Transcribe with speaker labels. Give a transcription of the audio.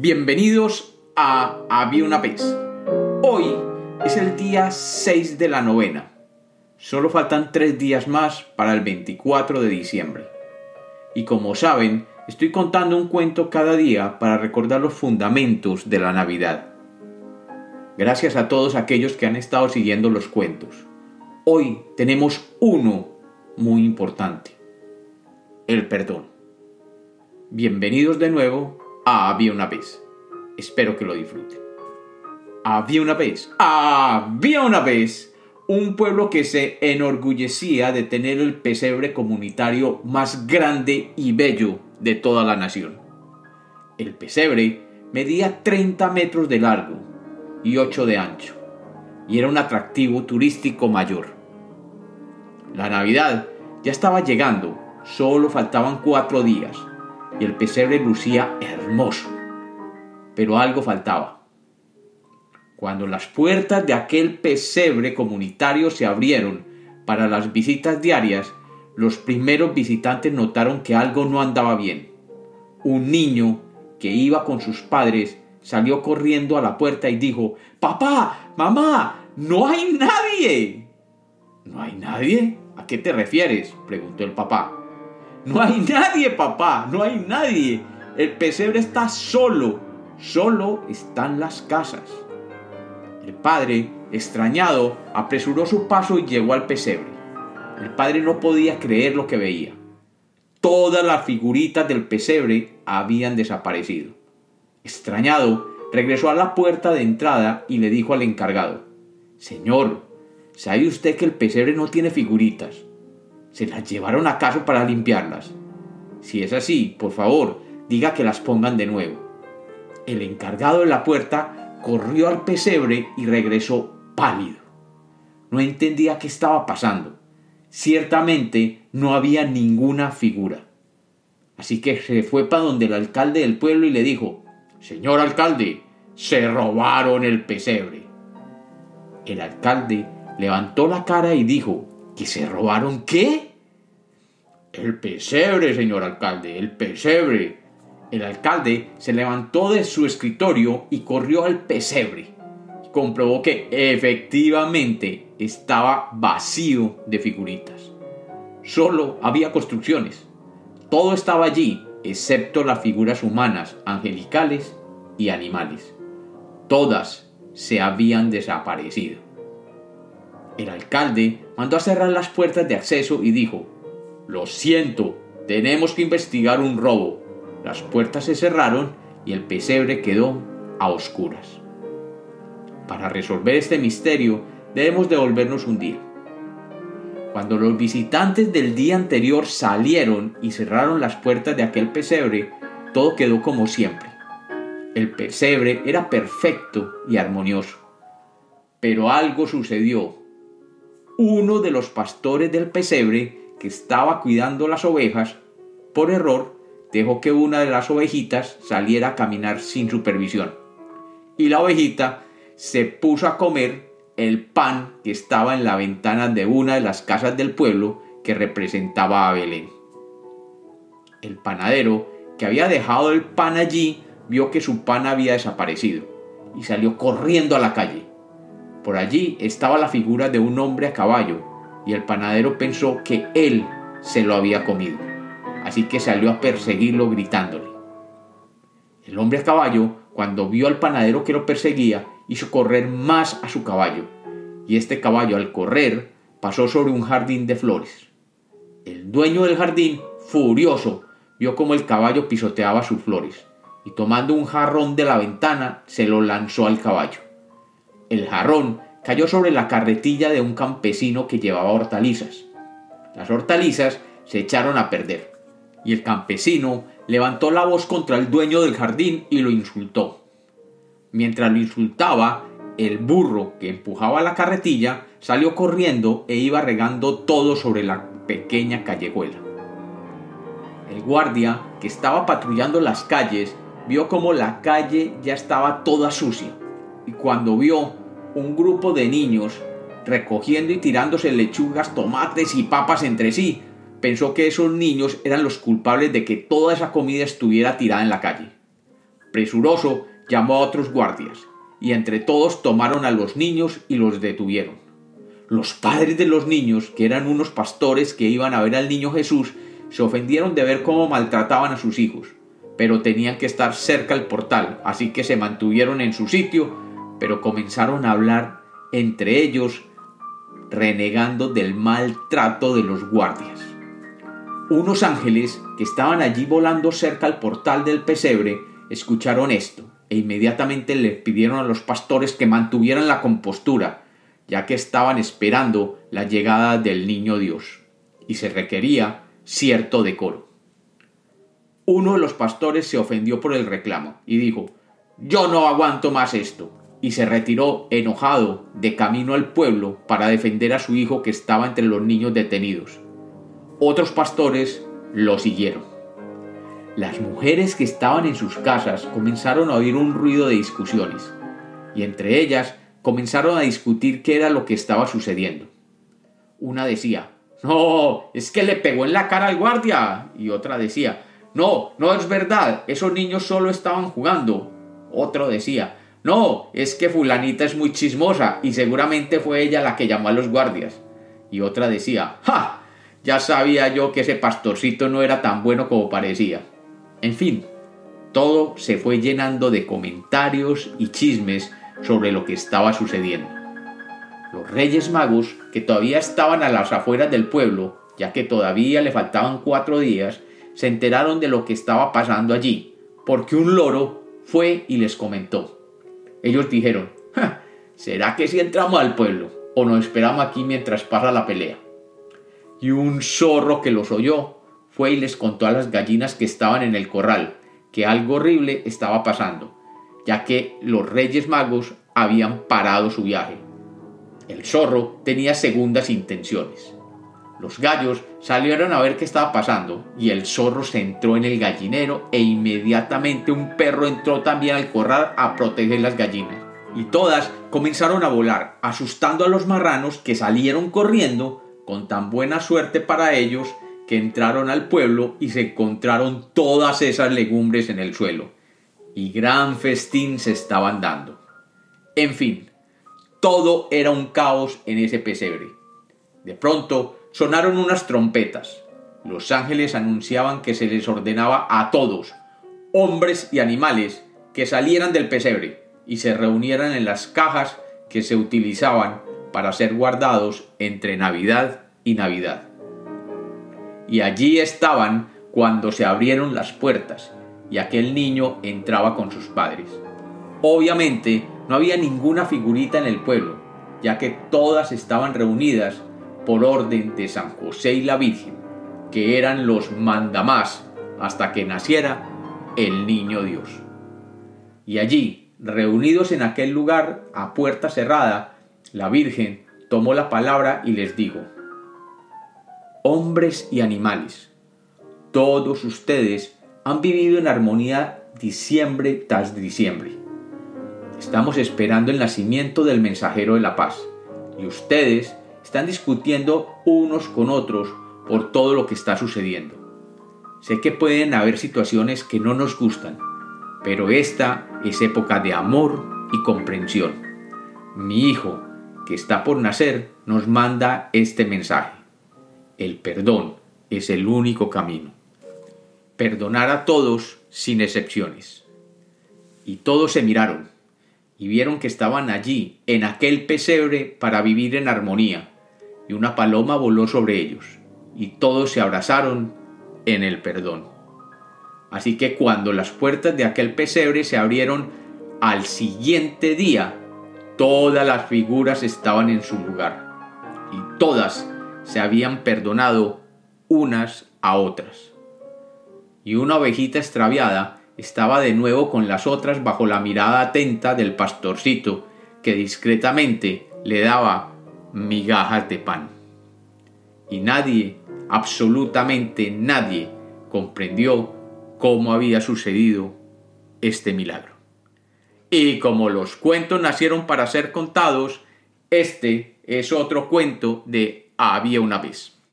Speaker 1: Bienvenidos a Había una vez. Hoy es el día 6 de la novena. Solo faltan 3 días más para el 24 de diciembre. Y como saben, estoy contando un cuento cada día para recordar los fundamentos de la Navidad. Gracias a todos aquellos que han estado siguiendo los cuentos. Hoy tenemos uno muy importante. El perdón. Bienvenidos de nuevo había una vez. Espero que lo disfruten. Había una vez, había una vez un pueblo que se enorgullecía de tener el pesebre comunitario más grande y bello de toda la nación. El pesebre medía 30 metros de largo y 8 de ancho, y era un atractivo turístico mayor. La Navidad ya estaba llegando, solo faltaban cuatro días, y el pesebre lucía hermoso. Pero algo faltaba. Cuando las puertas de aquel pesebre comunitario se abrieron para las visitas diarias, los primeros visitantes notaron que algo no andaba bien. Un niño que iba con sus padres salió corriendo a la puerta y dijo, Papá, mamá, no hay nadie. ¿No hay nadie? ¿A qué te refieres? preguntó el papá. No hay nadie, papá, no hay nadie. El pesebre está solo, solo están las casas. El padre, extrañado, apresuró su paso y llegó al pesebre. El padre no podía creer lo que veía. Todas las figuritas del pesebre habían desaparecido. Extrañado, regresó a la puerta de entrada y le dijo al encargado, Señor, ¿sabe usted que el pesebre no tiene figuritas? ¿Se las llevaron acaso para limpiarlas? Si es así, por favor, diga que las pongan de nuevo. El encargado de la puerta corrió al pesebre y regresó pálido. No entendía qué estaba pasando. Ciertamente no había ninguna figura. Así que se fue para donde el alcalde del pueblo y le dijo, Señor alcalde, se robaron el pesebre. El alcalde levantó la cara y dijo, ¿Que se robaron qué? El pesebre, señor alcalde, el pesebre. El alcalde se levantó de su escritorio y corrió al pesebre. Comprobó que efectivamente estaba vacío de figuritas. Solo había construcciones. Todo estaba allí, excepto las figuras humanas, angelicales y animales. Todas se habían desaparecido. El alcalde mandó a cerrar las puertas de acceso y dijo, Lo siento, tenemos que investigar un robo. Las puertas se cerraron y el pesebre quedó a oscuras. Para resolver este misterio debemos devolvernos un día. Cuando los visitantes del día anterior salieron y cerraron las puertas de aquel pesebre, todo quedó como siempre. El pesebre era perfecto y armonioso. Pero algo sucedió uno de los pastores del pesebre que estaba cuidando las ovejas, por error, dejó que una de las ovejitas saliera a caminar sin supervisión. Y la ovejita se puso a comer el pan que estaba en la ventana de una de las casas del pueblo que representaba a Belén. El panadero, que había dejado el pan allí, vio que su pan había desaparecido y salió corriendo a la calle. Por allí estaba la figura de un hombre a caballo, y el panadero pensó que él se lo había comido. Así que salió a perseguirlo gritándole. El hombre a caballo, cuando vio al panadero que lo perseguía, hizo correr más a su caballo, y este caballo al correr pasó sobre un jardín de flores. El dueño del jardín, furioso, vio como el caballo pisoteaba sus flores, y tomando un jarrón de la ventana, se lo lanzó al caballo. El jarrón cayó sobre la carretilla de un campesino que llevaba hortalizas. Las hortalizas se echaron a perder, y el campesino levantó la voz contra el dueño del jardín y lo insultó. Mientras lo insultaba, el burro que empujaba la carretilla salió corriendo e iba regando todo sobre la pequeña callejuela. El guardia, que estaba patrullando las calles, vio como la calle ya estaba toda sucia y cuando vio un grupo de niños recogiendo y tirándose lechugas, tomates y papas entre sí, pensó que esos niños eran los culpables de que toda esa comida estuviera tirada en la calle. Presuroso llamó a otros guardias, y entre todos tomaron a los niños y los detuvieron. Los padres de los niños, que eran unos pastores que iban a ver al niño Jesús, se ofendieron de ver cómo maltrataban a sus hijos, pero tenían que estar cerca al portal, así que se mantuvieron en su sitio, pero comenzaron a hablar entre ellos, renegando del maltrato de los guardias. Unos ángeles que estaban allí volando cerca al portal del pesebre escucharon esto e inmediatamente le pidieron a los pastores que mantuvieran la compostura, ya que estaban esperando la llegada del niño Dios, y se requería cierto decoro. Uno de los pastores se ofendió por el reclamo y dijo, yo no aguanto más esto, y se retiró enojado de camino al pueblo para defender a su hijo que estaba entre los niños detenidos. Otros pastores lo siguieron. Las mujeres que estaban en sus casas comenzaron a oír un ruido de discusiones, y entre ellas comenzaron a discutir qué era lo que estaba sucediendo. Una decía, no, es que le pegó en la cara al guardia, y otra decía, no, no es verdad, esos niños solo estaban jugando. Otro decía, no, es que fulanita es muy chismosa y seguramente fue ella la que llamó a los guardias. Y otra decía, ¡ja! Ya sabía yo que ese pastorcito no era tan bueno como parecía. En fin, todo se fue llenando de comentarios y chismes sobre lo que estaba sucediendo. Los reyes magos, que todavía estaban a las afueras del pueblo, ya que todavía le faltaban cuatro días, se enteraron de lo que estaba pasando allí, porque un loro fue y les comentó. Ellos dijeron, ¿será que si entramos al pueblo o nos esperamos aquí mientras pasa la pelea? Y un zorro que los oyó fue y les contó a las gallinas que estaban en el corral que algo horrible estaba pasando, ya que los reyes magos habían parado su viaje. El zorro tenía segundas intenciones. Los gallos salieron a ver qué estaba pasando y el zorro se entró en el gallinero e inmediatamente un perro entró también al corral a proteger las gallinas. Y todas comenzaron a volar, asustando a los marranos que salieron corriendo con tan buena suerte para ellos que entraron al pueblo y se encontraron todas esas legumbres en el suelo. Y gran festín se estaban dando. En fin, todo era un caos en ese pesebre. De pronto sonaron unas trompetas. Los ángeles anunciaban que se les ordenaba a todos, hombres y animales, que salieran del pesebre y se reunieran en las cajas que se utilizaban para ser guardados entre Navidad y Navidad y allí estaban cuando se abrieron las puertas y aquel niño entraba con sus padres. Obviamente no había ninguna figurita en el pueblo, ya que todas estaban reunidas por orden de San José y la Virgen, que eran los mandamás hasta que naciera el niño Dios. Y allí, reunidos en aquel lugar a puerta cerrada, la Virgen tomó la palabra y les dijo, hombres y animales. Todos ustedes han vivido en armonía diciembre tras diciembre. Estamos esperando el nacimiento del mensajero de la paz y ustedes están discutiendo unos con otros por todo lo que está sucediendo. Sé que pueden haber situaciones que no nos gustan, pero esta es época de amor y comprensión. Mi hijo, que está por nacer, nos manda este mensaje el perdón es el único camino. Perdonar a todos sin excepciones. Y todos se miraron y vieron que estaban allí, en aquel pesebre, para vivir en armonía, y una paloma voló sobre ellos, y todos se abrazaron en el perdón. Así que cuando las puertas de aquel pesebre se abrieron al siguiente día, todas las figuras estaban en su lugar, y todas se habían perdonado unas a otras. Y una ovejita extraviada estaba de nuevo con las otras bajo la mirada atenta del pastorcito que discretamente le daba migajas de pan. Y nadie, absolutamente nadie, comprendió cómo había sucedido este milagro. Y como los cuentos nacieron para ser contados, este es otro cuento de había una vez.